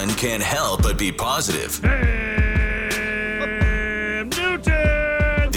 one can't help but be positive.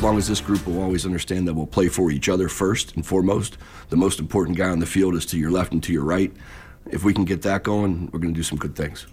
As long as this group will always understand that we'll play for each other first and foremost, the most important guy on the field is to your left and to your right. If we can get that going, we're going to do some good things.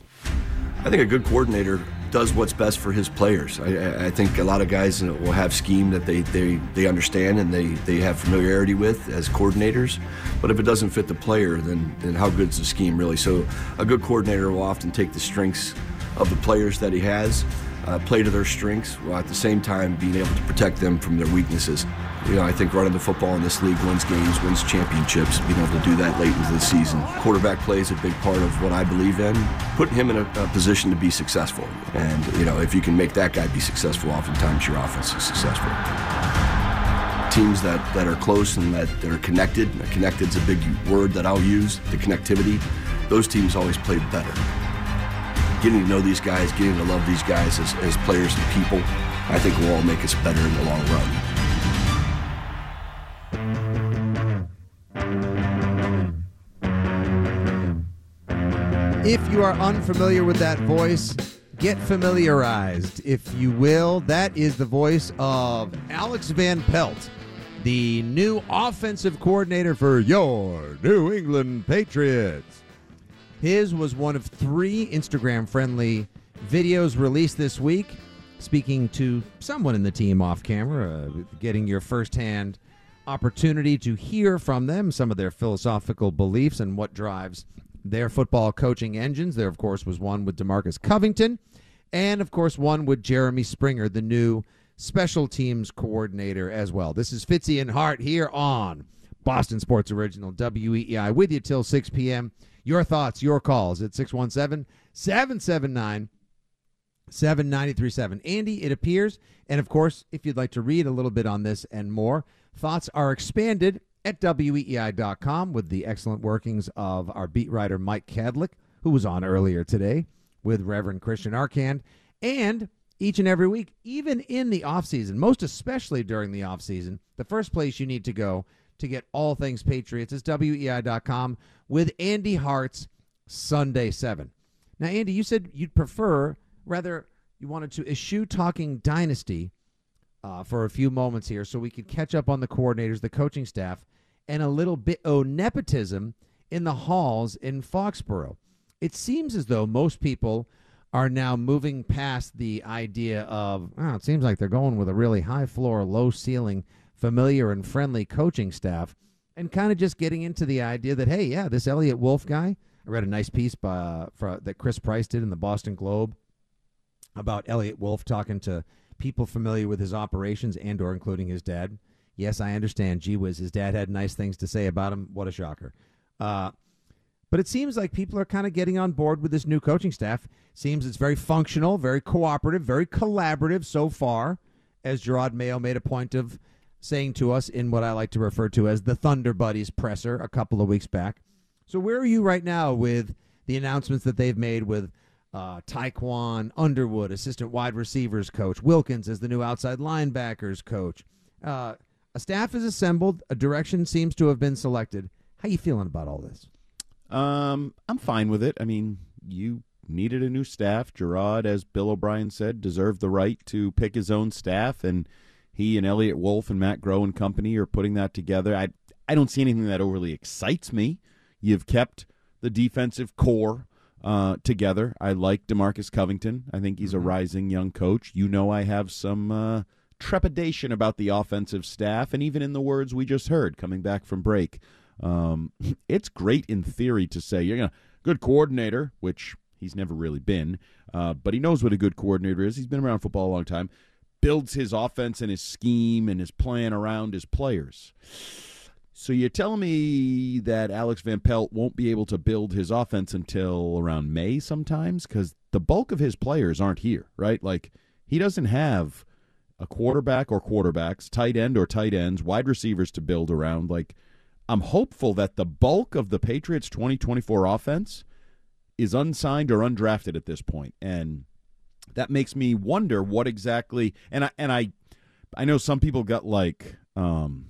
I think a good coordinator does what's best for his players. I- I, think a lot of guys will have scheme that they, they, they understand and they, they have familiarity with as coordinators. But if it doesn't fit the player, then, then how good's the scheme really? So a good coordinator will often take the strengths of the players that he has, uh, play to their strengths, while at the same time being able to protect them from their weaknesses. You know, I think running the football in this league wins games, wins championships, being able to do that late into the season. Quarterback play is a big part of what I believe in, putting him in a, a position to be successful. And, you know, if you can make that guy be successful, oftentimes your offense is successful. Teams that, that are close and that, that are connected, connected is a big word that I'll use, the connectivity, those teams always play better getting to know these guys, getting to love these guys as, as players and people, I think will all make us better in the long run. If you are unfamiliar with that voice, get familiarized, if you will. That is the voice of Alex Van Pelt, the new offensive coordinator for your New England Patriots. His was one of three Instagram friendly videos released this week, speaking to someone in the team off camera, uh, getting your firsthand opportunity to hear from them some of their philosophical beliefs and what drives their football coaching engines. There, of course, was one with Demarcus Covington, and of course, one with Jeremy Springer, the new special teams coordinator as well. This is Fitzy and Hart here on Boston Sports Original WEEI with you till 6 p.m. Your thoughts, your calls at 617 779 7937. Andy, it appears, and of course, if you'd like to read a little bit on this and more, thoughts are expanded at weei.com with the excellent workings of our beat writer Mike Kadlick, who was on earlier today with Reverend Christian Arcand, and each and every week, even in the off season, most especially during the off season, the first place you need to go to get all things Patriots is weei.com with Andy Hart's Sunday 7. Now, Andy, you said you'd prefer, rather, you wanted to eschew talking dynasty uh, for a few moments here so we could catch up on the coordinators, the coaching staff, and a little bit of nepotism in the halls in Foxborough. It seems as though most people are now moving past the idea of, oh, it seems like they're going with a really high floor, low ceiling, familiar and friendly coaching staff, and kind of just getting into the idea that, hey, yeah, this Eliot Wolf guy, I read a nice piece by, uh, for, that Chris Price did in the Boston Globe about Eliot Wolf talking to people familiar with his operations and or including his dad. Yes, I understand. Gee whiz, his dad had nice things to say about him. What a shocker. Uh, but it seems like people are kind of getting on board with this new coaching staff. Seems it's very functional, very cooperative, very collaborative so far, as Jerod Mayo made a point of saying to us in what I like to refer to as the Thunder Buddies presser a couple of weeks back. So where are you right now with the announcements that they've made with uh, Tiquan Underwood, assistant wide receivers coach, Wilkins as the new outside linebackers coach? Uh, a staff is assembled. A direction seems to have been selected. How you feeling about all this? Um, I'm fine with it. I mean, you needed a new staff. Jerod, as Bill O'Brien said, deserved the right to pick his own staff, and he and Eliot Wolf and Matt Groh and company are putting that together. I I don't see anything that overly excites me. You've kept the defensive core uh, together. I like Demarcus Covington. I think he's a rising young coach. You know, I have some uh, trepidation about the offensive staff, and even in the words we just heard coming back from break. Um, it's great in theory to say you're gonna good coordinator, which he's never really been, uh, but he knows what a good coordinator is. He's been around football a long time. Builds his offense and his scheme and his plan around his players. So you're telling me that Alex Van Pelt won't be able to build his offense until around May sometimes because the bulk of his players aren't here, right? Like he doesn't have a quarterback or quarterbacks, tight end or tight ends, wide receivers to build around. Like I'm hopeful that the bulk of the Patriots 2024 offense is unsigned or undrafted at this point, and that makes me wonder what exactly. And I and I, I know some people got like. um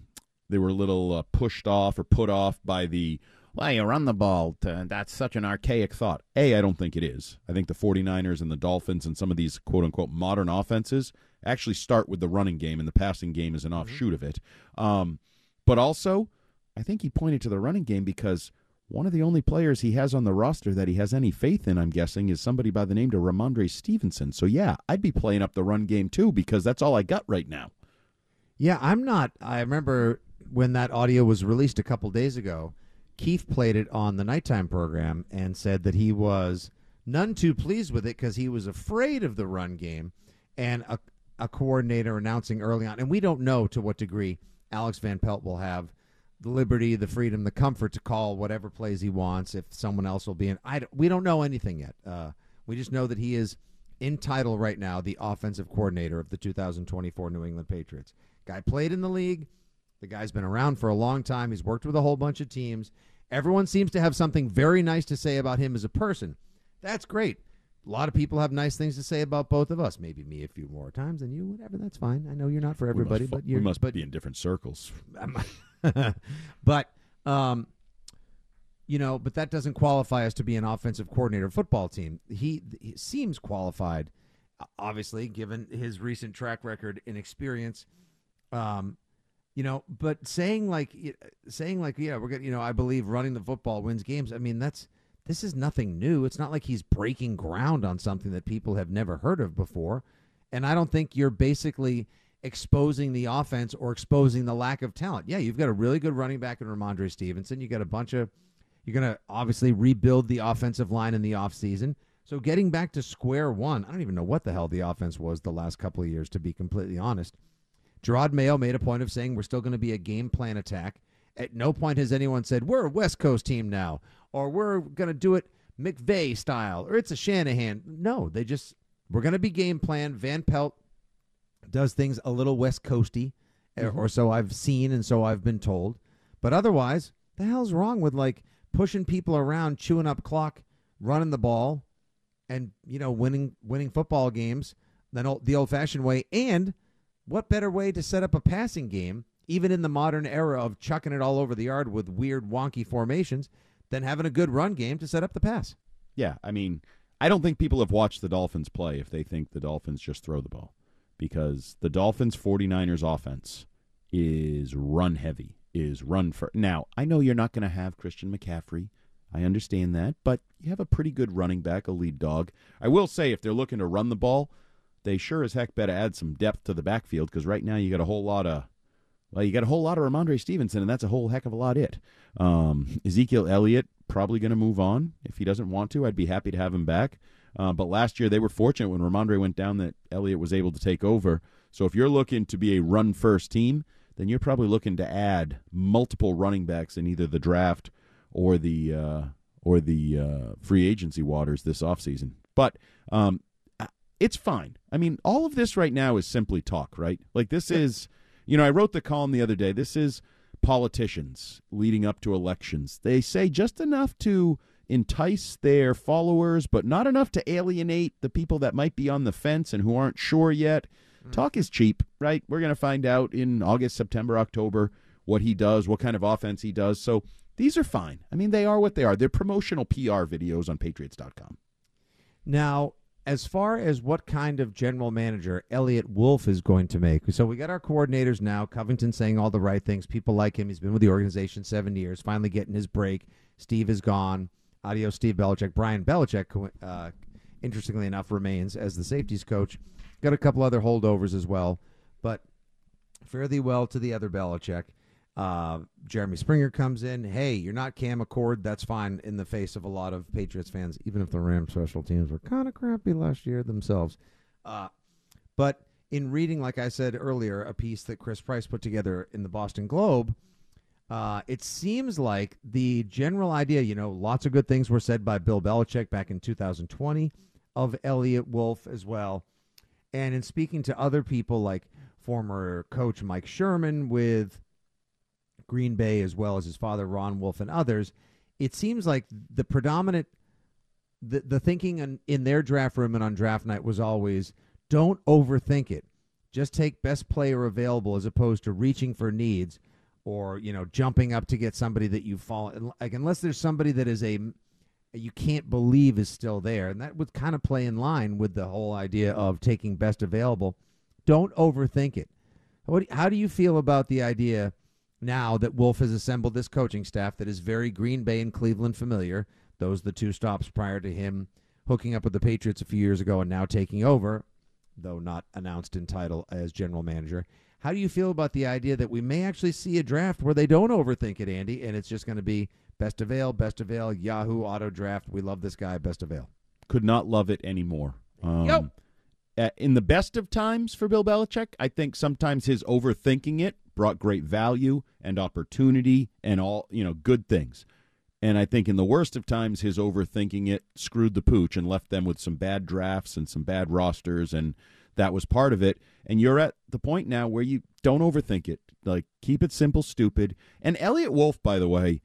they were a little uh, pushed off or put off by the well, you run the ball. To, that's such an archaic thought. A, I don't think it is. I think the 49ers and the Dolphins and some of these quote unquote modern offenses actually start with the running game, and the passing game is an offshoot of it. Um, but also, I think he pointed to the running game because one of the only players he has on the roster that he has any faith in, I'm guessing, is somebody by the name of Rhamondre Stevenson. So, yeah, I'd be playing up the run game too because that's all I got right now. Yeah, I'm not. I remember when that audio was released a couple days ago, Keith played it on the nighttime program and said that he was none too pleased with it because he was afraid of the run game and a, a coordinator announcing early on. And we don't know to what degree Alex Van Pelt will have the liberty, the freedom, the comfort to call whatever plays he wants if someone else will be in. I, don't, we don't know anything yet. Uh, we just know that he is in title right now, the offensive coordinator of the 2024 New England Patriots. Guy played in the league the guy's been around for a long time. He's worked with a whole bunch of teams. Everyone seems to have something very nice to say about him as a person. That's great. A lot of people have nice things to say about both of us. Maybe me a few more times than you. Whatever, that's fine. I know you're not for everybody, but you We must but, be in different circles. but um, you know, but that doesn't qualify us to be an offensive coordinator football team. He, he seems qualified, obviously, given his recent track record and experience. Um, you know but saying like saying like yeah we're gonna you know i believe running the football wins games i mean that's this is nothing new. It's not like he's breaking ground on something that people have never heard of before. And i don't think you're basically exposing the offense or exposing the lack of talent. Yeah you've got a really good running back in Rhamondre Stevenson. You got a bunch of you're going to obviously rebuild the offensive line in the offseason. So getting back to square one i don't even know what the hell the offense was the last couple of years to be completely honest. Jerod Mayo made a point of saying we're still going to be a game plan attack. At no point has anyone said we're a West Coast team now, or we're going to do it McVay style, or it's a Shanahan. No, they just we're going to be game plan. Van Pelt does things a little West Coasty, mm-hmm. or so I've seen and so I've been told. But otherwise, the hell's wrong with like pushing people around, chewing up clock, running the ball, and you know winning winning football games than the old fashioned way, and what better way to set up a passing game, even in the modern era of chucking it all over the yard with weird, wonky formations, than having a good run game to set up the pass? Yeah, I mean, I don't think people have watched the Dolphins play if they think the Dolphins just throw the ball because the Dolphins 49ers offense is run heavy, is run for. Now, I know you're not going to have Christian McCaffrey. I understand that, but you have a pretty good running back, a lead dog. I will say, if they're looking to run the ball, they sure as heck better add some depth to the backfield because right now you got a whole lot of well, you got a whole lot of Rhamondre Stevenson, and that's a whole heck of a lot. It um, Ezekiel Elliott probably going to move on if he doesn't want to. I'd be happy to have him back. Uh, but last year they were fortunate when Rhamondre went down that Elliott was able to take over. So if you're looking to be a run first team, then you're probably looking to add multiple running backs in either the draft or the uh, or the uh, free agency waters this offseason. But um, it's fine. I mean, all of this right now is simply talk, right? Like this is, you know, I wrote the column the other day. This is politicians leading up to elections. They say just enough to entice their followers, but not enough to alienate the people that might be on the fence and who aren't sure yet. Mm. Talk is cheap, right? We're going to find out in August, September, October what he does, what kind of offense he does. So these are fine. I mean, they are what they are. They're promotional PR videos on patriots.com. Now, as far as what kind of general manager Eliot Wolf is going to make, so we got our coordinators now. Covington saying all the right things. People like him. He's been with the organization seven years. Finally getting his break. Steve is gone. Adios, Steve Belichick. Brian Belichick, uh, interestingly enough, remains as the safeties coach. Got a couple other holdovers as well, but fare thee well to the other Belichick. Uh, Jeremy Springer comes in. Hey, you're not Cam Achord. That's fine in the face of a lot of Patriots fans, even if the Rams special teams were kind of crappy last year themselves. Uh, but in reading, like I said earlier, a piece that Chris Price put together in the Boston Globe, Uh, it seems like the general idea, you know, lots of good things were said by Bill Belichick back in 2020 of Eliot Wolf as well. And in speaking to other people like former coach Mike Sherman with Green Bay, as well as his father Ron Wolf and others, it seems like the predominant the the thinking in, in their draft room and on draft night was always don't overthink it. Just take best player available as opposed to reaching for needs or you know jumping up to get somebody that you fall like unless there's somebody that is a you can't believe is still there. And that would kind of play in line with the whole idea of taking best available. Don't overthink it. How do you feel about the idea now that wolf has assembled this coaching staff that is very green bay and cleveland familiar those the two stops prior to him hooking up with the patriots a few years ago and now taking over though not announced in title as general manager how do you feel about the idea that we may actually see a draft where they don't overthink it, Andy, and it's just going to be best avail, best avail, Yahoo auto draft. We love this guy, best avail. Could not love it anymore. Um, Yep. in the best of times for Bill Belichick, I think sometimes his overthinking it brought great value and opportunity and all you know good things. And I think in the worst of times, his overthinking it screwed the pooch and left them with some bad drafts and some bad rosters, and that was part of it. And you're at the point now where you don't overthink it. Like keep it simple, stupid. And Eliot Wolf, by the way,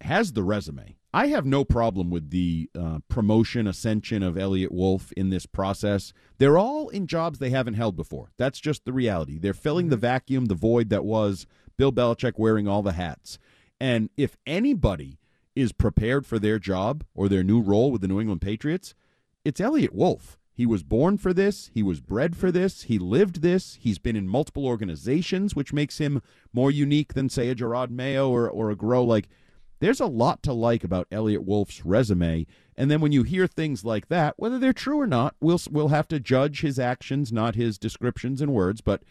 has the resume. I have no problem with the uh, promotion ascension of Eliot Wolf in this process. They're all in jobs they haven't held before. That's just the reality. They're filling the vacuum, the void that was Bill Belichick wearing all the hats. And if anybody is prepared for their job or their new role with the New England Patriots, it's Eliot Wolf. He was born for this. He was bred for this. He lived this. He's been in multiple organizations, which makes him more unique than, say, a Jerod Mayo or, or a Groh. Like, there's a lot to like about Eliot Wolf's resume. And then when you hear things like that, whether they're true or not, we'll we'll have to judge his actions, not his descriptions and words. But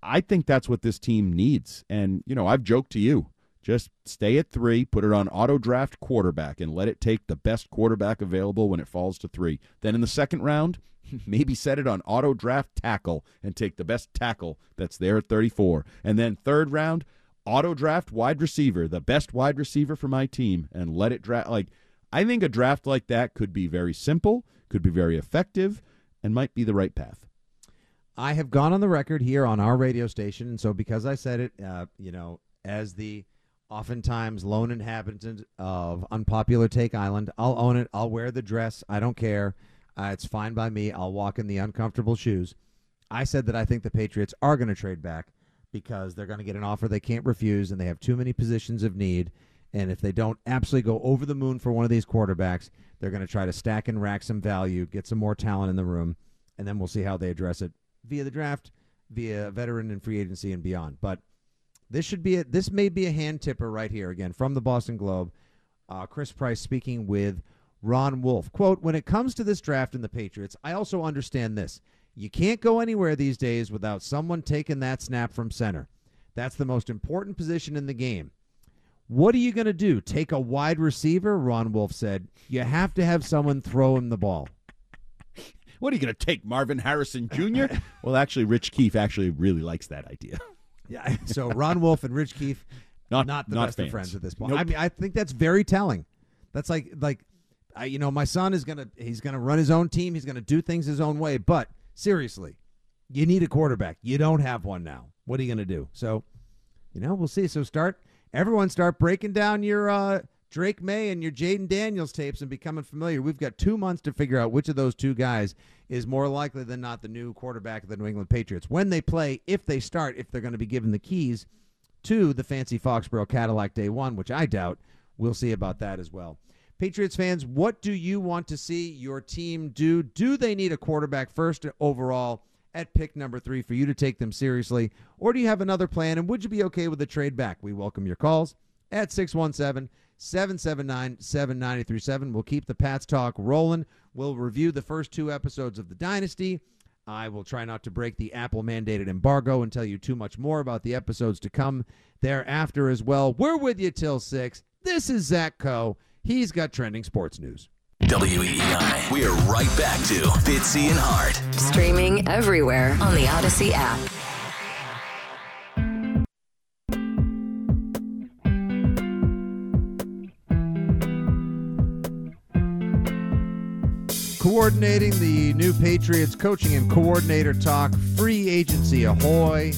I think that's what this team needs. And you know, I've joked to you, just stay at three, put it on auto draft quarterback, and let it take the best quarterback available when it falls to three. Then in the second round, maybe set it on auto draft tackle and take the best tackle that's there at 34. And then third round, auto draft wide receiver, the best wide receiver for my team, and let it draft. Like, I think a draft like that could be very simple, could be very effective, and might be the right path. I have gone on the record here on our radio station, and so because I said it, uh, you know, as the oftentimes lone inhabitant of unpopular Take Island, I'll own it. I'll wear the dress. I don't care. Uh, it's fine by me. I'll walk in the uncomfortable shoes. I said that I think the Patriots are going to trade back because they're going to get an offer they can't refuse, and they have too many positions of need. And if they don't absolutely go over the moon for one of these quarterbacks, they're going to try to stack and rack some value, get some more talent in the room, and then we'll see how they address it via the draft, via veteran and free agency and beyond. But this should be a, this may be a hand tipper right here again from the Boston Globe. Uh, Chris Price speaking with Ron Wolf. Quote, when it comes to this draft and the Patriots, I also understand this. You can't go anywhere these days without someone taking that snap from center. That's the most important position in the game. What are you going to do? Take a wide receiver? Ron Wolf said. You have to have someone throw him the ball. What are you going to take, Marvin Harrison Jr.? well, actually, Rich Keefe actually really likes that idea. Yeah. So Ron Wolf and Rich Keefe, Not- not the not best fans. of friends at this point. Nope. I mean, I think that's very telling. That's like like, I, you know, my son is gonna he's gonna run his own team. He's gonna do things his own way. But seriously, you need a quarterback. You don't have one now. What are you gonna do? So, you know, we'll see. So start everyone start breaking down your uh, Drake Maye and your Jayden Daniels tapes and becoming familiar. We've got two months to figure out which of those two guys is more likely than not the new quarterback of the New England Patriots when they play, if they start, if they're going to be given the keys to the fancy Foxborough Cadillac Day One, which I doubt. We'll see about that as well. Patriots fans, what do you want to see your team do? Do they need a quarterback first overall at pick number three for you to take them seriously? Or do you have another plan? And would you be okay with a trade back? We welcome your calls at 617 779 7937. We'll keep the Pats talk rolling. We'll review the first two episodes of The Dynasty. I will try not to break the Apple mandated embargo and tell you too much more about the episodes to come thereafter as well. We're with you till 6. This is Zach Coe. He's got trending sports news. We're right back to Fitzy and Hart. Streaming everywhere on the Audacy app. Coordinating the new Patriots coaching and coordinator talk, free agency ahoy.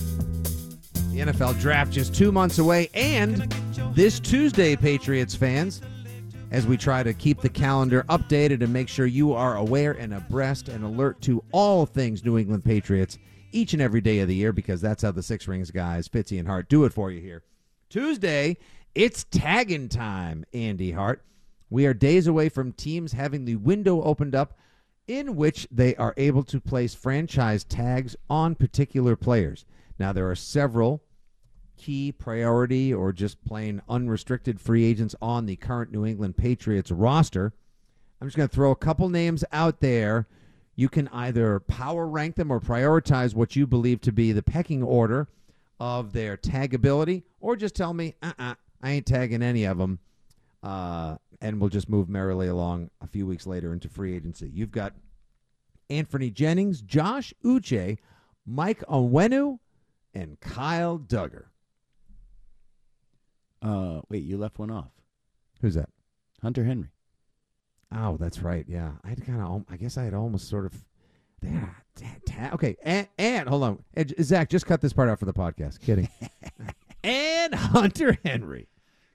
The NFL draft just two months away, and this Tuesday, Patriots fans, as we try to keep the calendar updated and make sure you are aware and abreast and alert to all things New England Patriots each and every day of the year because that's how the Six Rings guys, Fitzy and Hart, do it for you here. Tuesday, it's tagging time, Andy Hart. We are days away from teams having the window opened up in which they are able to place franchise tags on particular players. Now, there are several key priority or just plain unrestricted free agents on the current New England Patriots roster. I'm just going to throw a couple names out there. You can either power rank them or prioritize what you believe to be the pecking order of their tagability, or just tell me, uh uh I ain't tagging any of them. Uh, and we'll just move merrily along a few weeks later into free agency. You've got Anfernee Jennings, Josh Uche, Mike Onwenu, and Kyle Dugger. Uh, wait, you left one off. Who's that? Hunter Henry. Oh, that's right. Yeah, I had kind of. I guess I had almost sort of. Yeah. Okay, and, and hold on, and, Zach, just cut this part out for the podcast. Kidding. and Hunter Henry.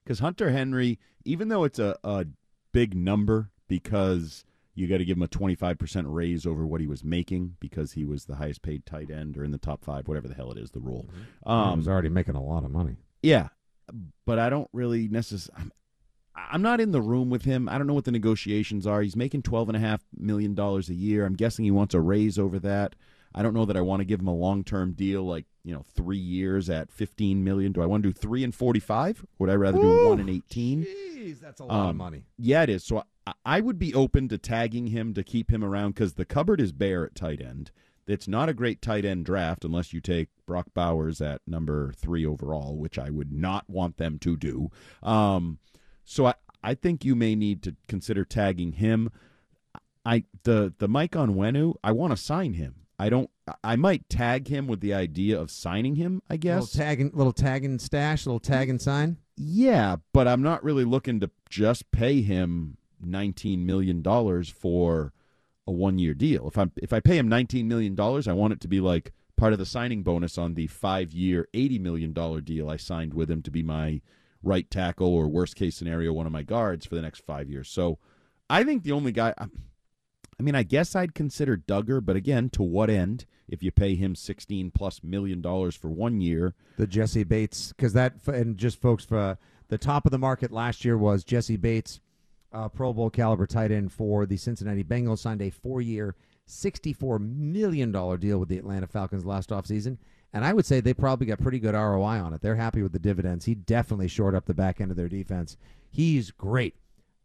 Because Hunter Henry, even though it's a, a big number because you got to give him a 25% raise over what he was making because he was the highest paid tight end or in the top five, whatever the hell it is, the rule. he Um, was already making a lot of money. Yeah, but I don't really necessarily. I'm, I'm not in the room with him. I don't know what the negotiations are. He's making twelve and a half million dollars a year. I'm guessing he wants a raise over that. I don't know that I want to give him a long term deal, like you know, three years at fifteen million. Do I want to do three and forty five? Would I rather do one and eighteen? Jeez, that's a lot of Um, money. Yeah, it is. So I, I would be open to tagging him to keep him around because the cupboard is bare at tight end. It's not a great tight end draft unless you take Brock Bowers at number three overall, which I would not want them to do. Um, so I, I think you may need to consider tagging him. I the the Mike Onwenu, I want to sign him. I don't. I might tag him with the idea of signing him. I guess Little tagging, little tagging stash, little tagging sign. yeah, but I'm not really looking to just pay him 19 million dollars for a one year deal. If I if I pay him 19 million dollars, I want it to be like part of the signing bonus on the five year 80 million dollar deal I signed with him to be my right tackle or worst case scenario one of my guards for the next five years. So I think the only guy. Um, I mean, I guess I'd consider Dugger, but again, to what end? If you pay him 16 plus million dollars for one year, The Jessie Bates, because that and just folks for the top of the market last year was Jessie Bates, uh, Pro Bowl caliber tight end for the Cincinnati Bengals, signed a four-year, sixty-four million dollar deal with the Atlanta Falcons last offseason. And I would say they probably got pretty good ROI on it. They're happy with the dividends. He definitely shored up the back end of their defense. He's great.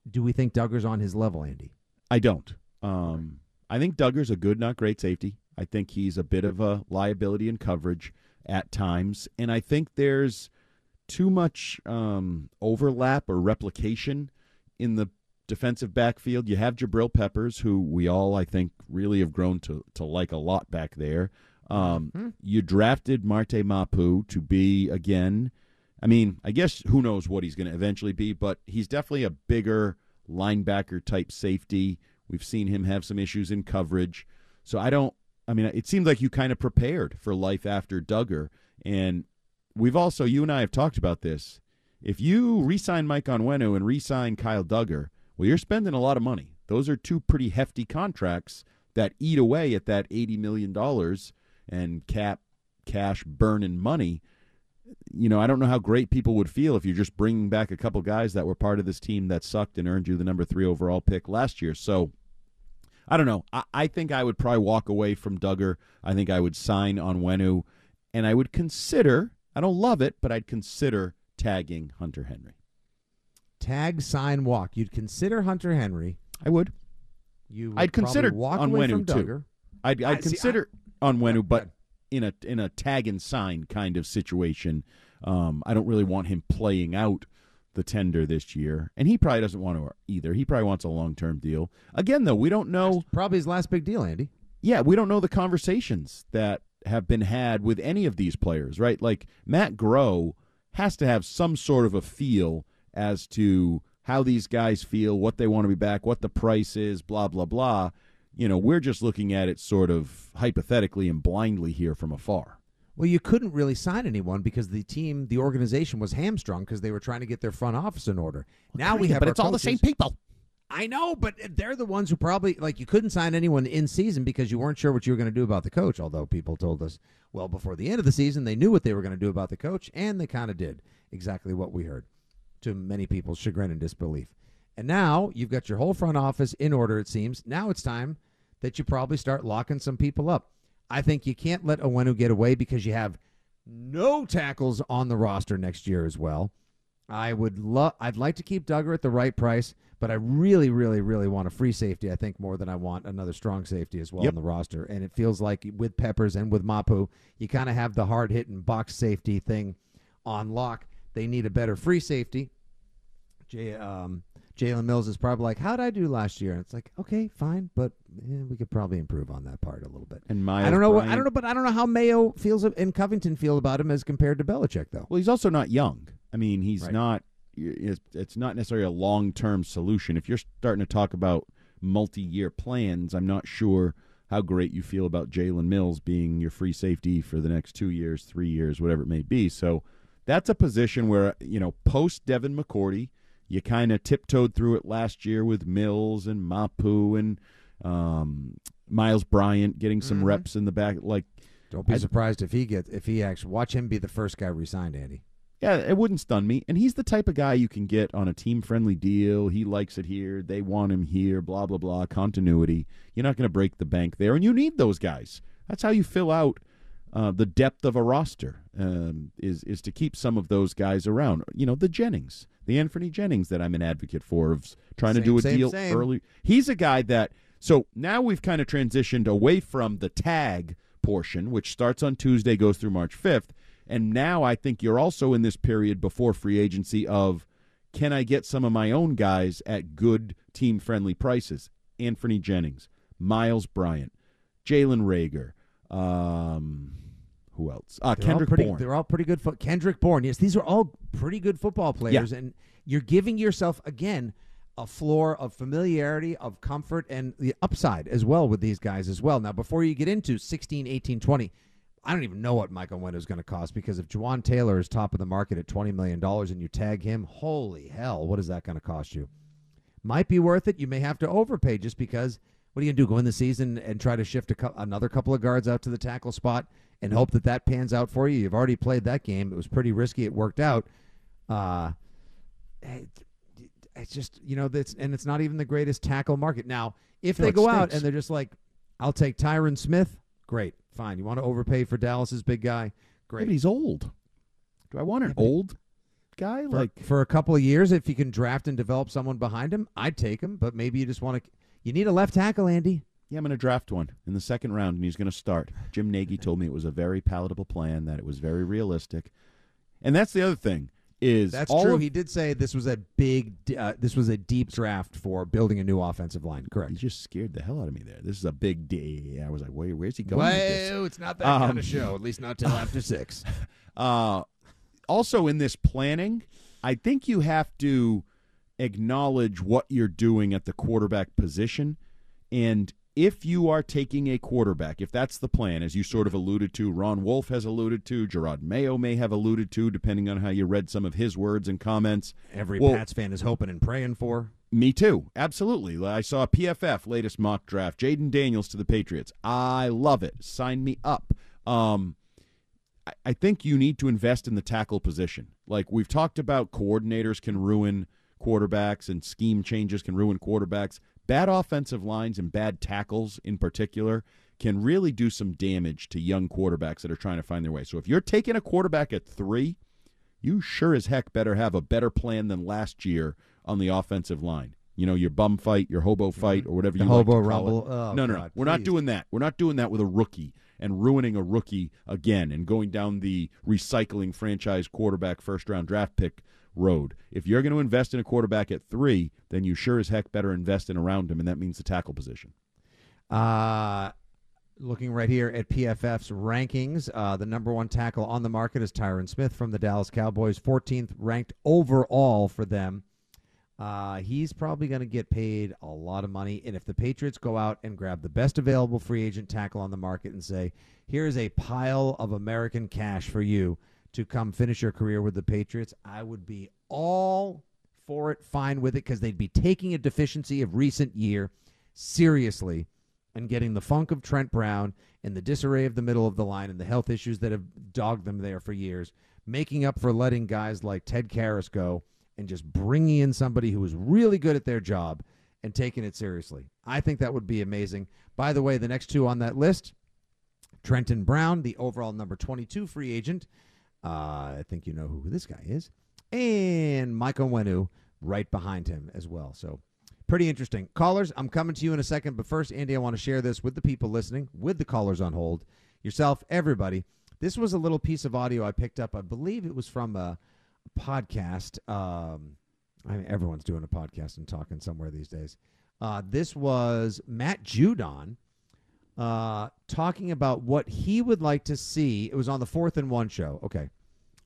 Do we think Dugger's on his level, Andy? I don't. Um, I think Dugger's a good, not great safety. I think he's a bit of a liability in coverage at times, and I think there's too much um, overlap or replication in the defensive backfield. You have Jabril Peppers, who we all, I think, really have grown to to like a lot back there. Um, You drafted Marte Mapu to be again. I mean, I guess who knows what he's going to eventually be, but he's definitely a bigger linebacker type safety. We've seen him have some issues in coverage. So I don't I mean it seems like you kind of prepared for life after Dugger and we've also you and I have talked about this. If you re-sign Mike Onwenu and re-sign Kyle Dugger, well you're spending a lot of money. Those are two pretty hefty contracts that eat away at that 80 million dollars and cap cash burning money you know, I don't know how great people would feel if you're just bringing back a couple guys that were part of this team that sucked and earned you the number three overall pick last year. So I don't know. I, I think I would probably walk away from Dugger. I think I would sign Onwenu, and I would consider. I don't love it, but I'd consider tagging Hunter Henry. Tag, sign, walk. You'd consider Hunter Henry. I would. You would I'd consider walk on away Wenu from too. Dugger. I'd, I- I'd see, consider Onwenu, but in a in a tag and sign kind of situation. Um, I don't really want him playing out the tender this year, and he probably doesn't want to either. He probably wants a long term deal. Again, though, we don't know. Probably his last big deal, Andy. Yeah, we don't know the conversations that have been had with any of these players, right? Like Matt Groh has to have some sort of a feel as to how these guys feel, what they want to be back, what the price is, blah blah blah. you know, we're just looking at it sort of hypothetically and blindly here from afar. Well, you couldn't really sign anyone because the team, the organization was hamstrung because they were trying to get their front office in order. now we have, but our it's all the same people. I know, but they're the ones who probably like you couldn't sign anyone in season because you weren't sure what you were going to do about the coach. Although people told us well before the end of the season they knew what they were going to do about the coach, and they kind of did exactly what we heard, to many people's chagrin and disbelief. And now you've got your whole front office in order. It seems now it's time that you probably start locking some people up. I think you can't let Onwenu get away because you have no tackles on the roster next year as well. I would love. I'd like to keep Dugger at the right price, but I really, really, really want a free safety. I think more than I want another strong safety as well Yep. on the roster. And it feels like with Peppers and with Mapu, you kind of have the hard hitting box safety thing on lock. They need a better free safety. Jay, um, Jalen Mills is probably like, "How'd I do last year?" And it's like, okay, fine, but eh, we could probably improve on that part a little bit. And Miles I don't know. what I don't know, but I don't know how Mayo feels and Covington feel about him as compared to Belichick, though. Well, he's also not young. I mean, he's Right. not. It's, it's not necessarily a long term solution. If you're starting to talk about multi year plans, I'm not sure how great you feel about Jalen Mills being your free safety for the next two years, three years, whatever it may be. So that's a position where you know post Devin McCourty, you kind of tiptoed through it last year with Mills and Mapu and um, Miles Bryant getting some Mhm. reps in the back. Like Don't be I- surprised if he gets if he actually watch him be the first guy resigned, Andy. Yeah, it wouldn't stun me. And he's the type of guy you can get on a team friendly deal. He likes it here. They want him here, blah, blah, blah. Continuity. You're not going to break the bank there. And you need those guys. That's how you fill out uh, the depth of a roster, um, is, is to keep some of those guys around. You know, the Jennings, the Anfernee Jennings that I'm an advocate for, of trying to do a same, deal same. early. He's a guy that. So now we've kind of transitioned away from the tag portion, which starts on Tuesday, goes through March 5th. And now I think you're also in this period before free agency of can I get some of my own guys at good team friendly prices? Anfernee Jennings, Miles Bryant, Jalen Reagor, um, who else? Uh, They're all Kendrick pretty, Bourne. They're all pretty good. Fo- Kendrick Bourne. Yes, these are all pretty good football players, and you're giving yourself again a floor of familiarity, of comfort, and the upside as well with these guys as well. Now, before you get into 16, 18, 20, I don't even know what Michael Wynn is going to cost because if Jawaan Taylor is top of the market at $20 million and you tag him, holy hell, what is that going to cost you? Might be worth it. You may have to overpay just because. What are you going to do? Go in the season and try to shift a cou- another couple of guards out to the tackle spot and hope that that pans out for you? You've already played that game. It was pretty risky. It worked out. Uh, it- it's just you know that's and it's not even the greatest tackle market now. If No, they go out and they're just like, "I'll take Tyron Smith," great, fine. You want to overpay for Dallas's big guy? Great. but he's old. Do I want an Yeah, old guy? for, Like, for a couple of years, if you can draft and develop someone behind him, I'd take him. But maybe you just want to. You need a left tackle, Andy. yeah, I'm going to draft one in the second round, and he's going to start. Jim Nagy told me it was a very palatable plan, that it was very realistic. And that's the other thing is That's true. of- he did say this was a big. Uh, this was a deep draft for building a new offensive line. You Correct. just scared the hell out of me there. This is a big day. I was like, where, where's he going with this? Well, it's not that Um, kind of show. At least not till after six. Uh, also, in this planning, I think you have to acknowledge what you're doing at the quarterback position. And if you are taking a quarterback, if that's the plan, as you sort of alluded to, Ron Wolf has alluded to, Jerod Mayo may have alluded to, depending on how you read some of his words and comments. Every Well- Pats fan is hoping and praying for. Me too. Absolutely. I saw PFF latest mock draft. Jayden Daniels to the Patriots. I love it. Sign me up. Um, I, I think you need to invest in the tackle position. Like we've talked about, coordinators can ruin quarterbacks and scheme changes can ruin quarterbacks. Bad offensive lines and bad tackles in particular can really do some damage to young quarterbacks that are trying to find their way. So if you're taking a quarterback at three, you sure as heck better have a better plan than last year on the offensive line. You know, your bum fight, your hobo mm-hmm. fight, or whatever The you like hobo to call rumble. It. Oh, no, no, no. We're not doing that. We're not doing that with a rookie and ruining a rookie again and going down the recycling franchise quarterback first round draft pick road. If you're going to invest in a quarterback at three, then you sure as heck better invest in around him, and that means the tackle position. Uh, looking right here at PFF's rankings, uh, the number one tackle on the market is Tyron Smith from the Dallas Cowboys, 14th ranked overall for them. Uh, he's probably going to get paid a lot of money. And if the Patriots go out and grab the best available free agent tackle on the market and say, here's a pile of American cash for you to come finish your career with the Patriots, I would be all for it, fine with it, because they'd be taking a deficiency of recent year seriously and getting the funk of Trent Brown and the disarray of the middle of the line and the health issues that have dogged them there for years, making up for letting guys like Ted Karras go and just bringing in somebody who is really good at their job and taking it seriously. I think that would be amazing. By the way, the next two on that list Trenton Brown, the overall number 22 free agent. Uh, I think you know who this guy is. And Michael Wenu right behind him as well. So pretty interesting. Callers, I'm coming to you in a second. But first, Andy, I want to share this with the people listening, with the callers on hold, yourself, everybody. This was a little piece of audio I picked up. I believe it was from a podcast. Um, I mean, everyone's doing a podcast and talking somewhere these days. Uh, this was Matt Judon uh, talking about what he would like to see. It was on the Fourth and One show. Okay.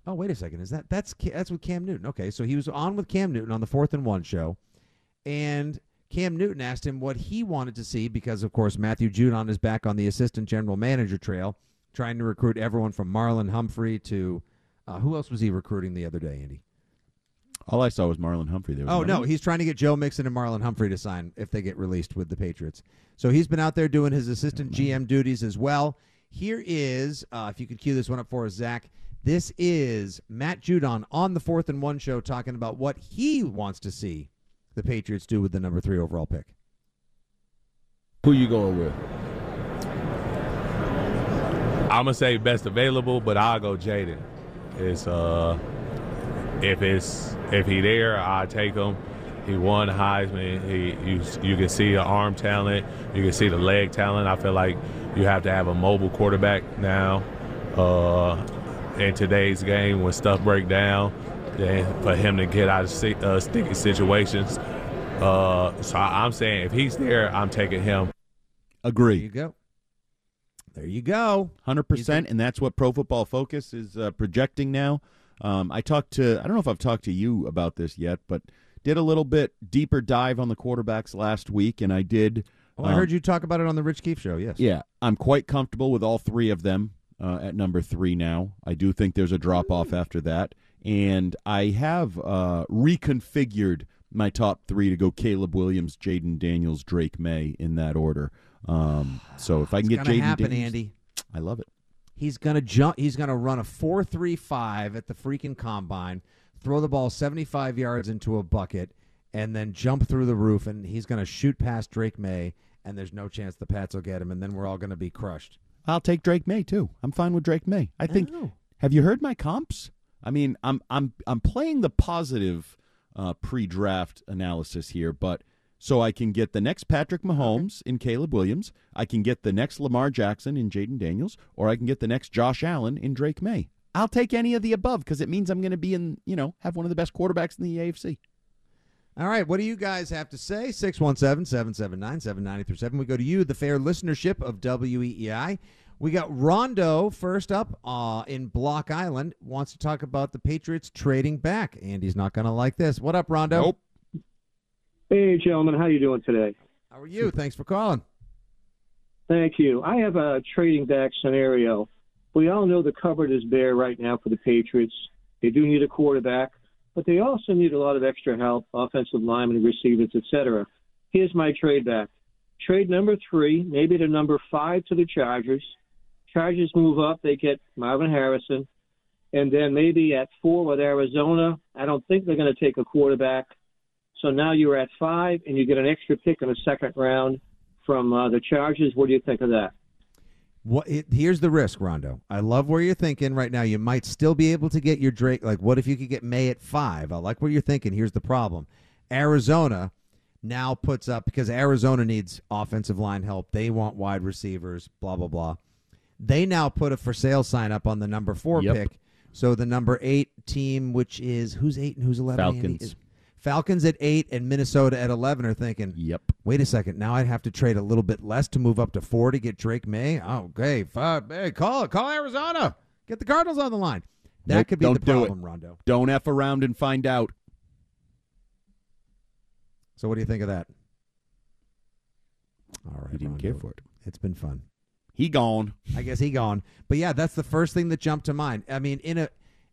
Oh, wait a second. Is that that's that's with Cam Newton? Okay, so he was on with Cam Newton on the Fourth and One show, and Cam Newton asked him what he wanted to see because, of course, Matthew Judon is back on the assistant general manager trail, trying to recruit everyone from Marlon Humphrey to uh, who else was he recruiting the other day, Andy? All I saw was Marlon Humphrey there. Oh wasn't no, he's trying to get Joe Mixon and Marlon Humphrey to sign if they get released with the Patriots. So he's been out there doing his assistant GM duties as well. Here is, uh, if you could cue this one up for us, Zach. This is Matt Judon on the Fourth and One show talking about what he wants to see the Patriots do with the number three overall pick. Who you going with? I'm gonna say best available, but I'll go Jayden. It's uh, if it's if he there, I take him. He won Heisman. He you you can see the arm talent, you can see the leg talent. I feel like you have to have a mobile quarterback now. Uh, in today's game, when stuff break down, and for him to get out of si- uh, sticky situations. Uh, so I, I'm saying if he's there, I'm taking him. Agree. There Agree. you go. There you go. Hundred percent, and that's what Pro Football Focus is uh, projecting now. Um, I talked to I don't know if I've talked to you about this yet, but did a little bit deeper dive on the quarterbacks last week, and I did. Oh, I um, heard you talk about it on the Rich Keefe show. Yes. Yeah, I'm quite comfortable with all three of them uh, at number three now. I do think there's a drop off after that, and I have uh, reconfigured my top three to go Caleb Williams, Jayden Daniels, Drake Maye in that order. Um, so if I can It's get Jayden happen, Daniels, Andy. I love it. He's gonna jump. He's gonna run a four three five at the freaking combine, throw the ball seventy five yards into a bucket, and then jump through the roof. And he's gonna shoot past Drake Maye, and there's no chance the Pats will get him. And then we're all gonna be crushed. I'll take Drake Maye too. I'm fine with Drake Maye. I think. know. Have you heard my comps? I mean, I'm I'm I'm playing the positive uh, pre-draft analysis here, but so I can get the next Patrick Mahomes in Caleb Williams, I can get the next Lamar Jackson in Jayden Daniels, or I can get the next Josh Allen in Drake Maye. I'll take any of the above because it means I'm going to be in, you know, have one of the best quarterbacks in the AFC. All right, what do you guys have to say? 617 779 7937. We go to you, the fair listenership of WEEI. We got Rondo first up uh, in Block Island. Wants to talk about the Patriots trading back. Andy's not going to like this. What up, Rondo? Nope. Hey, gentlemen, how you doing today? How are you? Thanks for calling. Thank you. I have a trading back scenario. We all know the cupboard is bare right now for the Patriots. They do need a quarterback, but they also need a lot of extra help, offensive linemen, receivers, etc. Here's my trade back. Trade number three, maybe to number five to the Chargers. Chargers move up, they get Marvin Harrison. And then maybe at four with Arizona, I don't think they're going to take a quarterback. So now you're at five, and you get an extra pick in the second round from uh, the Chargers. What do you think of that? What? It, here's the risk, Rondo. I love where you're thinking right now. You might still be able to get your Drake. Like, what if you could get Maye at five? I like where you're thinking. Here's the problem: Arizona now puts up because Arizona needs offensive line help. They want wide receivers. Blah blah blah. They now put a for sale sign up on the number four Yep. pick. So the number eight team, which is who's eight and who's eleven? Andy? Falcons. Falcons at eight and Minnesota at eleven are thinking. Yep. Wait a second. Now I'd have to trade a little bit less to move up to four to get Drake Maye. Okay. Five. Hey, call it. Call Arizona. Get the Cardinals on the line. That Nope, could be the do problem, Rondo. Don't F around and find out. So what do you think of that? All right, He didn't Rondo. care for it. It's been fun. He gone. I guess he gone. But yeah, that's the first thing that jumped to mind. I mean, in a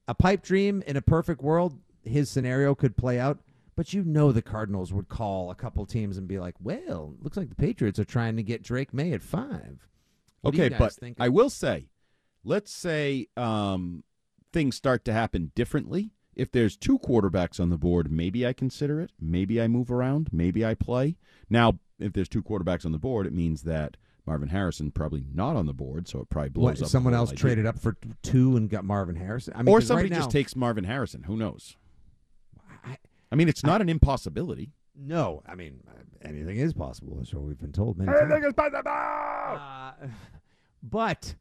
a pipe dream in a perfect world, his scenario could play out. But you know the Cardinals would call a couple teams and be like, "Well, looks like the Patriots are trying to get Drake Maye at five. What Okay, but think? I will say, let's say um, things start to happen differently. If there's two quarterbacks on the board, maybe I consider it. Maybe I move around. Maybe I play. Now, if there's two quarterbacks on the board, it means that Marvin Harrison probably not on the board, so it probably blows What, up. someone else idea. traded up for two and got Marvin Harrison. I mean, or somebody right just takes Marvin Harrison. Who knows? I- mean, it's not an impossibility. No, I mean anything is possible. That's what we've been told many times. is possible. Uh, but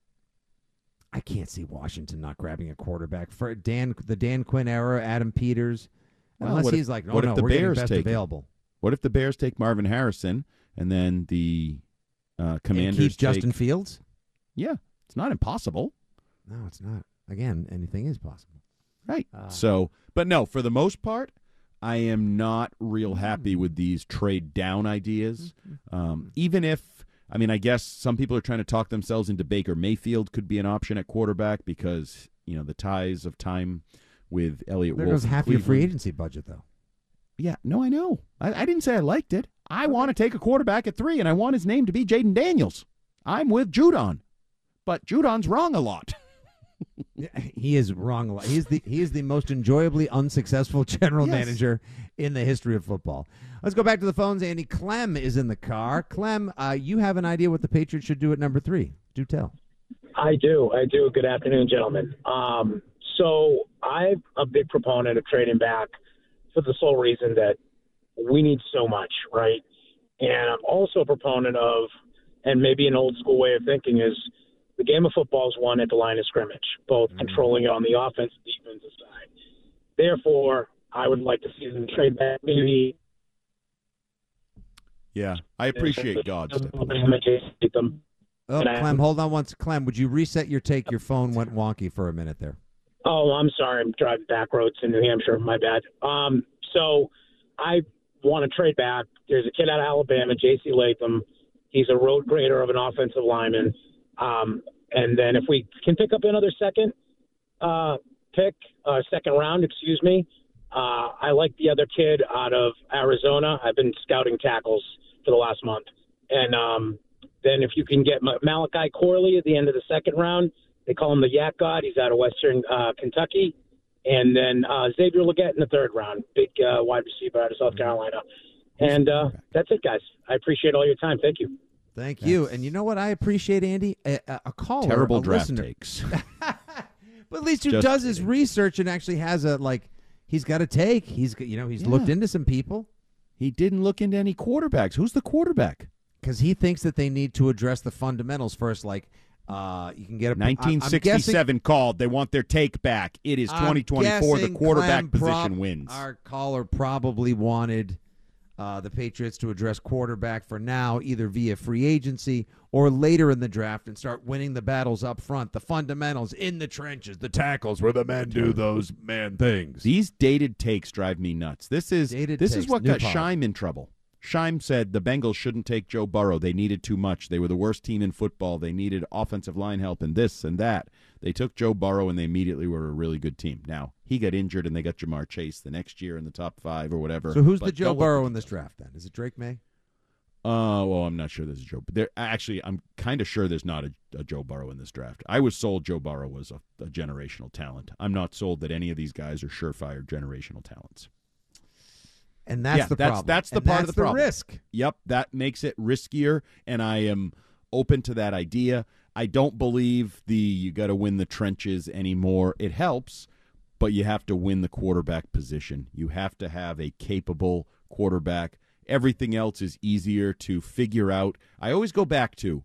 I can't see Washington not grabbing a quarterback for Dan the Dan Quinn era, Adam Peters, Well, unless what if- he's like, no, what if no, the we're Bears best take available. What if the Bears take Marvin Harrison and then the uh, And Commanders keep take- Justin Fields? Yeah, it's not impossible. No, it's not. Again, anything is possible. Right. Uh, so, but no, for the most part, I am not real happy mm-hmm. with these trade down ideas. Mm-hmm. Um, mm-hmm. even if, I mean, I guess some people are trying to talk themselves into Baker Mayfield could be an option at quarterback because, you know, the ties of time with Eliot There Wolf. goes in half your free agency budget, though. Yeah, no, I know. I, I didn't say I liked it. I want to take a quarterback at three, and I want his name to be Jayden Daniels. I'm with Judon, but Judon's wrong a lot. Yeah, He is wrong. a lot. He's the he is the most enjoyably unsuccessful general Yes. manager in the history of football. Let's go back to the phones. Andy Clem is in the car. Clem, uh, you have an idea what the Patriots should do at number three? Do tell. I do. I do. Good afternoon, gentlemen. Um, so I'm a big proponent of trading back for the sole reason that we need so much, right? And I'm also a proponent of, and maybe an old school way of thinking is the game of football is won at the line of scrimmage, both controlling it on the offense, and defensive side. Therefore, I would like to see them trade back maybe. Yeah, I appreciate God. Oh, Clem, hold on once. Clem, would you reset your take? Your phone went wonky for a minute there. Oh, I'm sorry. I'm driving back roads in New Hampshire. My bad. Um, so I want to trade back. There's a kid out of Alabama, J.C. Latham. He's a road grader of an offensive lineman. Um, and then if we can pick up another second uh, pick, uh, second round, excuse me, uh, I like the other kid out of Arizona. I've been scouting tackles for the last month. And um, then if you can get Malachi Corley at the end of the second round, they call him the Yak God. He's out of Western uh, Kentucky. And then uh, Xavier Legette in the third round, big uh, wide receiver out of South Carolina. And uh, that's it, guys. I appreciate all your time. Thank you. Thank you. And you know what I appreciate, Andy? A, a, a caller, Terrible a draft listener, takes. but at least who Just does his research and actually has a like. He's got a take. He's you know he's looked into some people He didn't look into any quarterbacks. Who's the quarterback? because he thinks that they need to address the fundamentals first. Like uh, you can get a I'm- I'm guessing- 1967 called. They want their take back. It is 2024. The quarterback Clem position wins. Our caller probably wanted uh, the Patriots to address quarterback for now, either via free agency or later in the draft, and start winning the battles up front, the fundamentals in the trenches, the tackles where the men do those man things. These dated takes drive me nuts. This is Dated this is what got pod. Scheim in trouble. Scheim said the Bengals shouldn't take Joe Burrow. They needed too much. They were the worst team in football. They needed offensive line help and this and that. They took Joe Burrow and they immediately were a really good team. Now he got injured and they got Ja'Marr Chase the next year in the top five or whatever. So who's the Joe Burrow in this draft then? Is it Drake Maye? Uh, well, I'm not sure there's a Joe. But there, actually, I'm kind of sure there's not a, a Joe Burrow in this draft. I was sold Joe Burrow was a, a generational talent. I'm not sold that any of these guys are surefire generational talents. And that's yeah, the that's problem. that's the And part that's of the, problem. risk. Yep, that makes it riskier, and I am open to that idea. I don't believe the you got to win the trenches anymore. It helps, but you have to win the quarterback position. You have to have a capable quarterback. Everything else is easier to figure out. I always go back to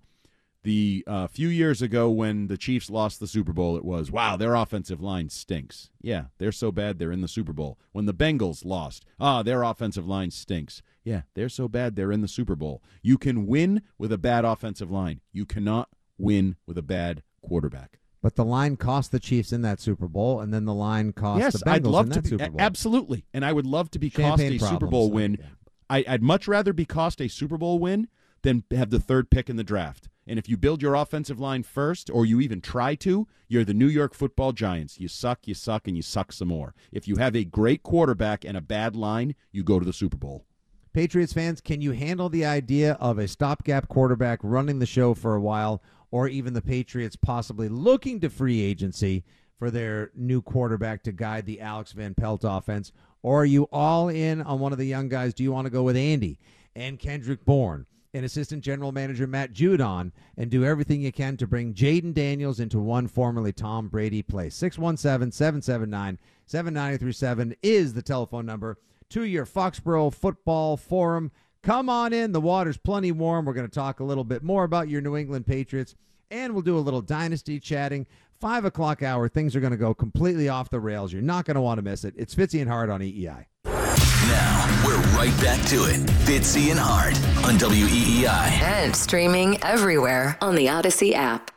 the uh, few years ago when the Chiefs lost the Super Bowl, it was, wow, their offensive line stinks. Yeah, they're so bad they're in the Super Bowl. When the Bengals lost, ah, their offensive line stinks. Yeah, they're so bad they're in the Super Bowl. You can win with a bad offensive line. You cannot win with a bad quarterback. But the line cost the Chiefs in that Super Bowl, and then the line cost yes, the Bengals I'd love in to be Super Bowl. absolutely, and I would love to be Champagne cost a Super Bowl so, win. yeah. I, I'd much rather be cost a Super Bowl win than have the third pick in the draft. And if you build your offensive line first, or you even try to, you're the New York football giants. You suck, you suck, and you suck some more. If you have a great quarterback and a bad line, you go to the Super Bowl. Patriots fans, can you handle the idea of a stopgap quarterback running the show for a while, or even the Patriots possibly looking to free agency for their new quarterback to guide the Alex Van Pelt offense? Or are you all in on one of the young guys? Do you want to go with Andy and Kendrick Bourne? and assistant general manager Matt Judon and do everything you can to bring Jayden Daniels into one formerly Tom Brady place. 617 779 7937 is the telephone number to your Foxborough Football Forum. Come on in. The water's plenty warm. We're going to talk a little bit more about your New England Patriots, and we'll do a little dynasty chatting. Five o'clock hour, things are going to go completely off the rails. You're not going to want to miss it. It's Fitzy and Hart on EEI. Now, we're right back to it. Fitzy and Hart on WEEI. And streaming everywhere on the Audacy app.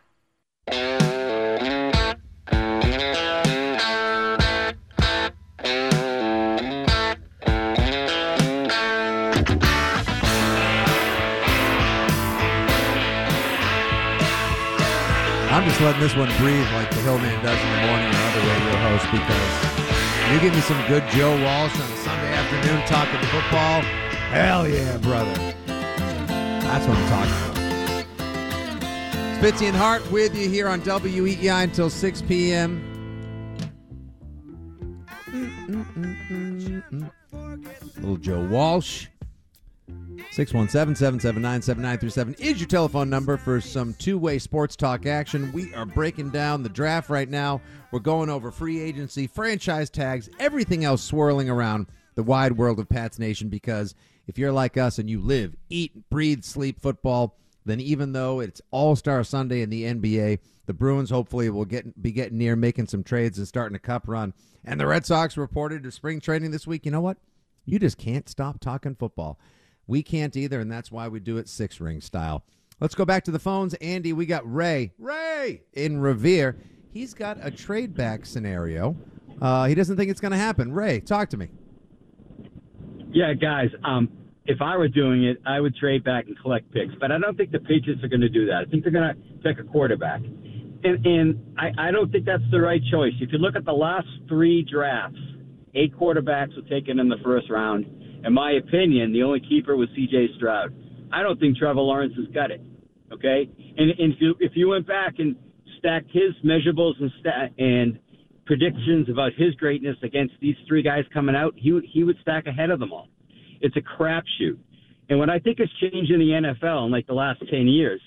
Just letting this one breathe like the Hillman does in the morning or other radio hosts because you give me some good Joe Walsh on a Sunday afternoon talking football. Hell yeah, brother. That's what I'm talking about. Fitzy and Hart with you here on WEEI until 6 p.m. Mm, mm, mm, Little Joe Walsh. 617 779 7937 is your telephone number for some two way sports talk action. We are breaking down the draft right now. We're going over free agency, franchise tags, everything else swirling around the wide world of Pats Nation because if you're like us and you live, eat, breathe, sleep football, then even though it's All Star Sunday in the NBA, the Bruins hopefully will get be getting near making some trades and starting a cup run. And the Red Sox reported to spring training this week. You know what? You just can't stop talking football. We can't either, and that's why we do it six ring style. Let's go back to the phones. Andy, we got Ray. Ray in Revere. He's got a trade back scenario. Uh, he doesn't think it's going to happen. Ray, talk to me. Yeah, guys. Um, if I were doing it, I would trade back and collect picks, but I don't think the Patriots are going to do that. I think they're going to pick a quarterback, and and I, I don't think that's the right choice. If you look at the last three drafts, eight quarterbacks were taken in the first round. In my opinion, the only keeper was C.J. Stroud. I don't think Trevor Lawrence has got it. Okay, and, and if you if you went back and stacked his measurables and stat and predictions about his greatness against these three guys coming out, he he would stack ahead of them all. It's a crapshoot. And what I think has changed in the NFL in like the last ten years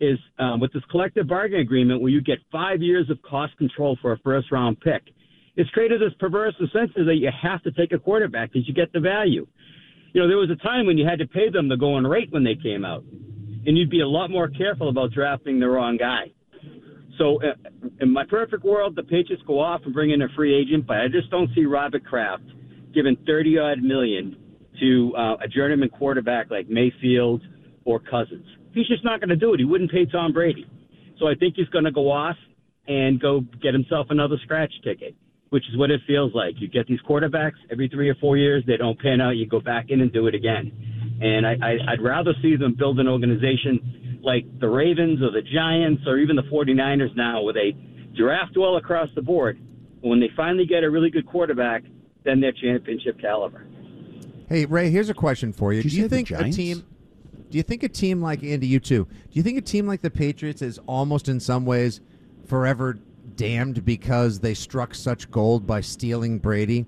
is um, with this collective bargaining agreement where you get five years of cost control for a first round pick. It's created this perverse incentive that you have to take a quarterback because you get the value. You know, there was a time when you had to pay them the going rate when they came out, and you'd be a lot more careful about drafting the wrong guy. So, uh, in my perfect world, the Patriots go off and bring in a free agent, but I just don't see Robert Kraft giving 30 odd million to uh, a journeyman quarterback like Mayfield or Cousins. He's just not going to do it. He wouldn't pay Tom Brady. So I think he's going to go off and go get himself another scratch ticket, which is what it feels like. You get these quarterbacks every three or four years, they don't pan out, you go back in and do it again. And I, I, I'd rather see them build an organization like the Ravens or the Giants or even the 49ers now, where they draft well across the board. When they finally get a really good quarterback, then they're championship caliber. Hey Ray, here's a question for you. Did do you you say the think a team? Do you think a team like Andy, you too? Do you think a team like the Patriots is almost in some ways forever damned because they struck such gold by stealing Brady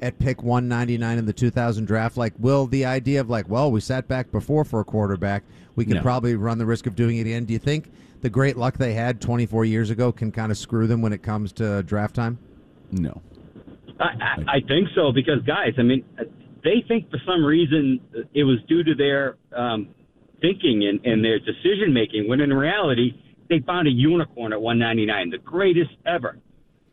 at pick 199 in the 2000 draft? Like, will the idea of like, well, we sat back before for a quarterback, we could No. probably run the risk of doing it again? Do you think the great luck they had 24 years ago can kind of screw them when it comes to draft time? No. I, I, I think so because guys, I mean, they think for some reason it was due to their um, thinking and, and their decision making. When in reality, they found a unicorn at 199, the greatest ever.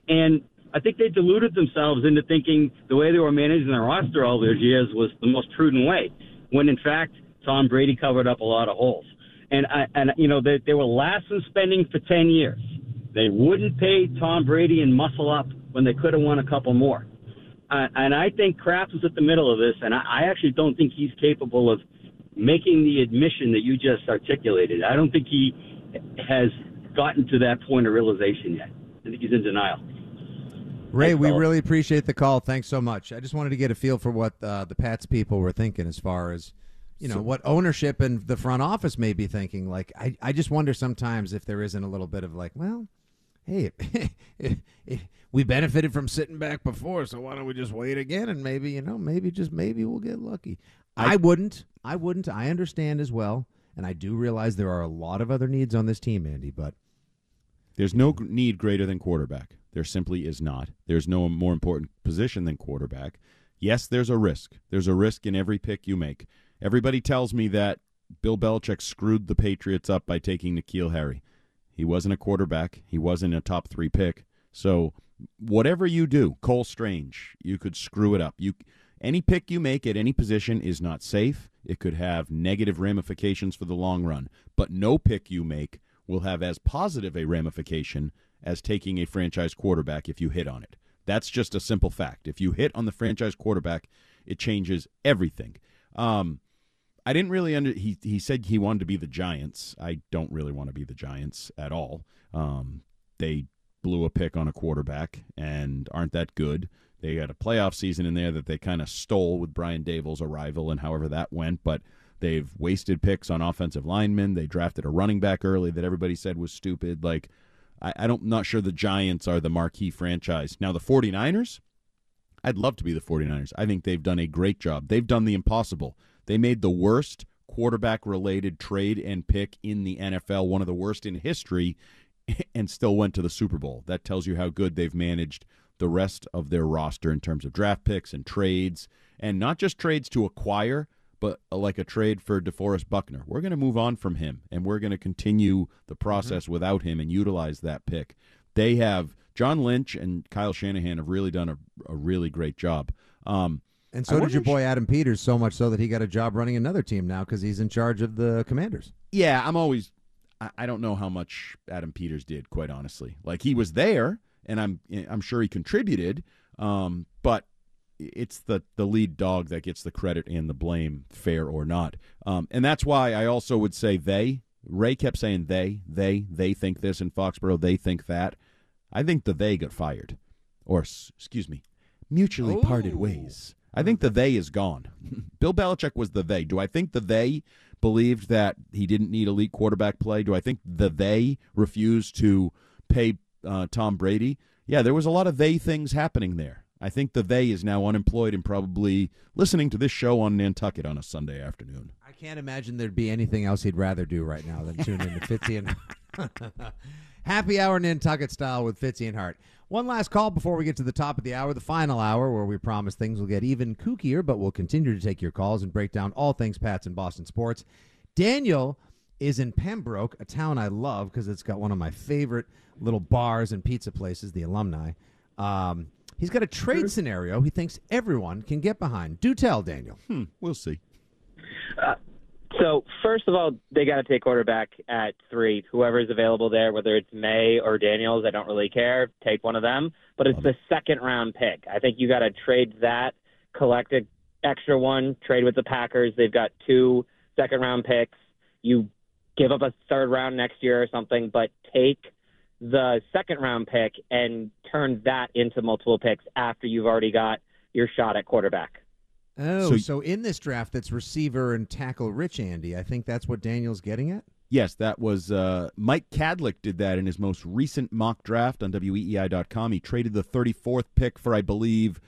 And I think they deluded themselves into thinking the way they were managing their roster all those years was the most prudent way. When in fact, Tom Brady covered up a lot of holes. And I, and you know they, they were last in spending for 10 years. They wouldn't pay Tom Brady and muscle up when they could have won a couple more. uh, and I think Kraft was at the middle of this, and I, I actually don't think he's capable of making the admission that you just articulated. I don't think he has gotten to that point of realization yet. I think he's in denial. Ray, Thanks, we fellas. really appreciate the call. Thanks so much. I just wanted to get a feel for what uh, the Pats people were thinking as far as, you know, So- what ownership and the front office may be thinking. Like, I, I just wonder sometimes if there isn't a little bit of like, well, hey, we benefited from sitting back before, so why don't we just wait again and maybe, you know, maybe just maybe we'll get lucky. I, wouldn't. I wouldn't. I understand as well. And I do realize there are a lot of other needs on this team, Andy, but There's no need greater than quarterback. There simply is not. There's no more important position than quarterback. Yes, there's a risk. There's a risk in every pick you make. Everybody tells me that Bill Belichick screwed the Patriots up by taking N'Keal Harry. He wasn't a quarterback. He wasn't a top three pick. So whatever you do, Cole Strange, you could screw it up. You any pick you make at any position is not safe. It could have negative ramifications for the long run. But no pick you make will have as positive a ramification as taking a franchise quarterback if you hit on it. That's just a simple fact. If you hit on the franchise quarterback, it changes everything. Um, I didn't really under. He he said he wanted to be the Giants. I don't really want to be the Giants at all. Um, they blew a pick on a quarterback and aren't that good. They had a playoff season in there that they kind of stole with Brian Daboll's arrival and however that went, but they've wasted picks on offensive linemen. They drafted a running back early that everybody said was stupid. Like, I, I don't not sure the Giants are the marquee franchise. Now the 49ers, I'd love to be the 49ers. I think they've done a great job. They've done the impossible. They made the worst quarterback related trade and pick in the NFL, one of the worst in history, and still went to the Super Bowl. That tells you how good they've managed the rest of their roster in terms of draft picks and trades, and not just trades to acquire, but uh, like a trade for DeForest Buckner. We're going to move on from him, and we're going to continue the process without him and utilize that pick. They have John Lynch and Kyle Shanahan have really done a, a really great job. Um, and I so did your boy Adam Peters, so much so that he got a job running another team now because he's in charge of the Commanders. Yeah, I'm always. I, I don't know how much Adam Peters did, quite honestly. Like he was there, and I'm I'm sure he contributed. Um, but it's the the lead dog that gets the credit and the blame, fair or not. Um, and that's why I also would say they. Ray kept saying they, they, they think this in Foxborough, they think that. I think the they got fired, or s- excuse me, mutually parted ways. I think the they is gone. Bill Belichick was the they. Do I think the they believed that he didn't need elite quarterback play? Do I think the they refused to pay uh, Tom Brady? Yeah, there was a lot of they things happening there. I think the they is now unemployed and probably listening to this show on Nantucket on a Sunday afternoon. I can't imagine there'd be anything else he'd rather do right now than tune into Fitzy and Happy Hour Nantucket style with Fitzy and Hart. One last call before we get to the top of the hour, the final hour, where we promise things will get even kookier, but we'll continue to take your calls and break down all things Pats and Boston sports. Daniel is in Pembroke, a town I love because it's got one of my favorite little bars and pizza places, the alumni. Um, he's got a trade scenario he thinks everyone can get behind. Do tell, Daniel. Hmm, we'll see. Uh, so first of all, they got to take quarterback at three. Whoever's available there, whether it's Maye or Daniels, I don't really care. Take one of them. But it's the second round pick. I think you got to trade that, collect an extra one, trade with the Packers. They've got two second round picks. You give up a third round next year or something, but take the second round pick and turn that into multiple picks after you've already got your shot at quarterback. Oh, So- so, in this draft that's receiver and tackle rich, Andy, I think that's what Daniel's getting at. Yes, that was uh, Mike Kadlick did that in his most recent mock draft on WEEI.com. He traded the 34th pick for, I believe,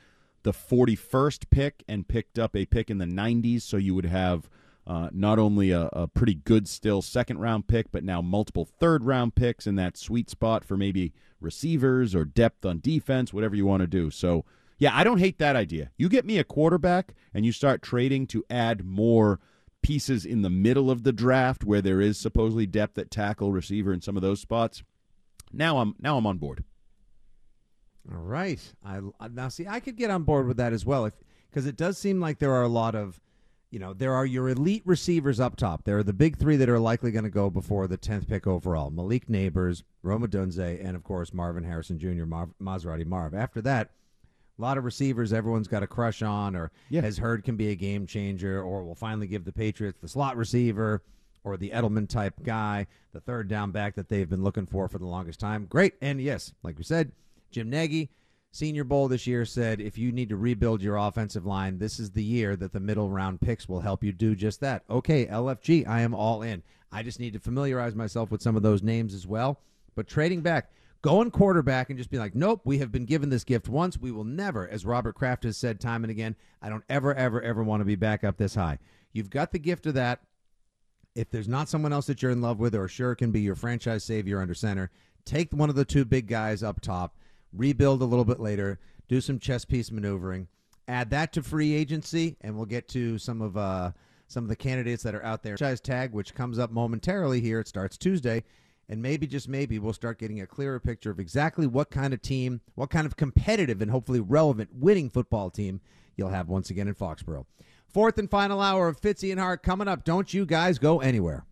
the 41st pick and picked up a pick in the 90s. So you would have uh, not only a, a pretty good still second round pick, but now multiple third round picks in that sweet spot for maybe receivers or depth on defense, whatever you want to do. So, yeah, I don't hate that idea. You get me a quarterback and you start trading to add more pieces in the middle of the draft where there is supposedly depth at tackle, receiver, and some of those spots. Now I'm now I'm on board. All right. I now see I could get on board with that as well if because it does seem like there are a lot of you know, there are your elite receivers up top. There are the big three that are likely going to go before the 10th pick overall Malik Nabers, Rome Odunze, and of course Marvin Harrison Jr., Marv, Maserati Marv. After that, A lot of receivers everyone's got a crush on or Yeah. has heard can be a game changer or will finally give the Patriots the slot receiver or the Edelman type guy, the third down back that they've been looking for for the longest time. Great. And yes, like we said, Jim Nagy, Senior Bowl this year said if you need to rebuild your offensive line, this is the year that the middle round picks will help you do just that. Okay, LFG, I am all in. I just need to familiarize myself with some of those names as well. But trading back, going quarterback and just be like, nope, we have been given this gift once. We will never, as Robert Kraft has said time and again, I don't ever, ever, ever want to be back up this high. You've got the gift of that. If there's not someone else that you're in love with or sure can be your franchise savior under center, take one of the two big guys up top, rebuild a little bit later, do some chess piece maneuvering, add that to free agency, and we'll get to some of uh, some of the candidates that are out there. Franchise tag, which comes up momentarily here. It starts Tuesday. And maybe, just maybe, we'll start getting a clearer picture of exactly what kind of team, what kind of competitive and hopefully relevant winning football team you'll have once again in Foxborough. Fourth and final hour of Fitzy and Hart coming up. Don't you guys go anywhere.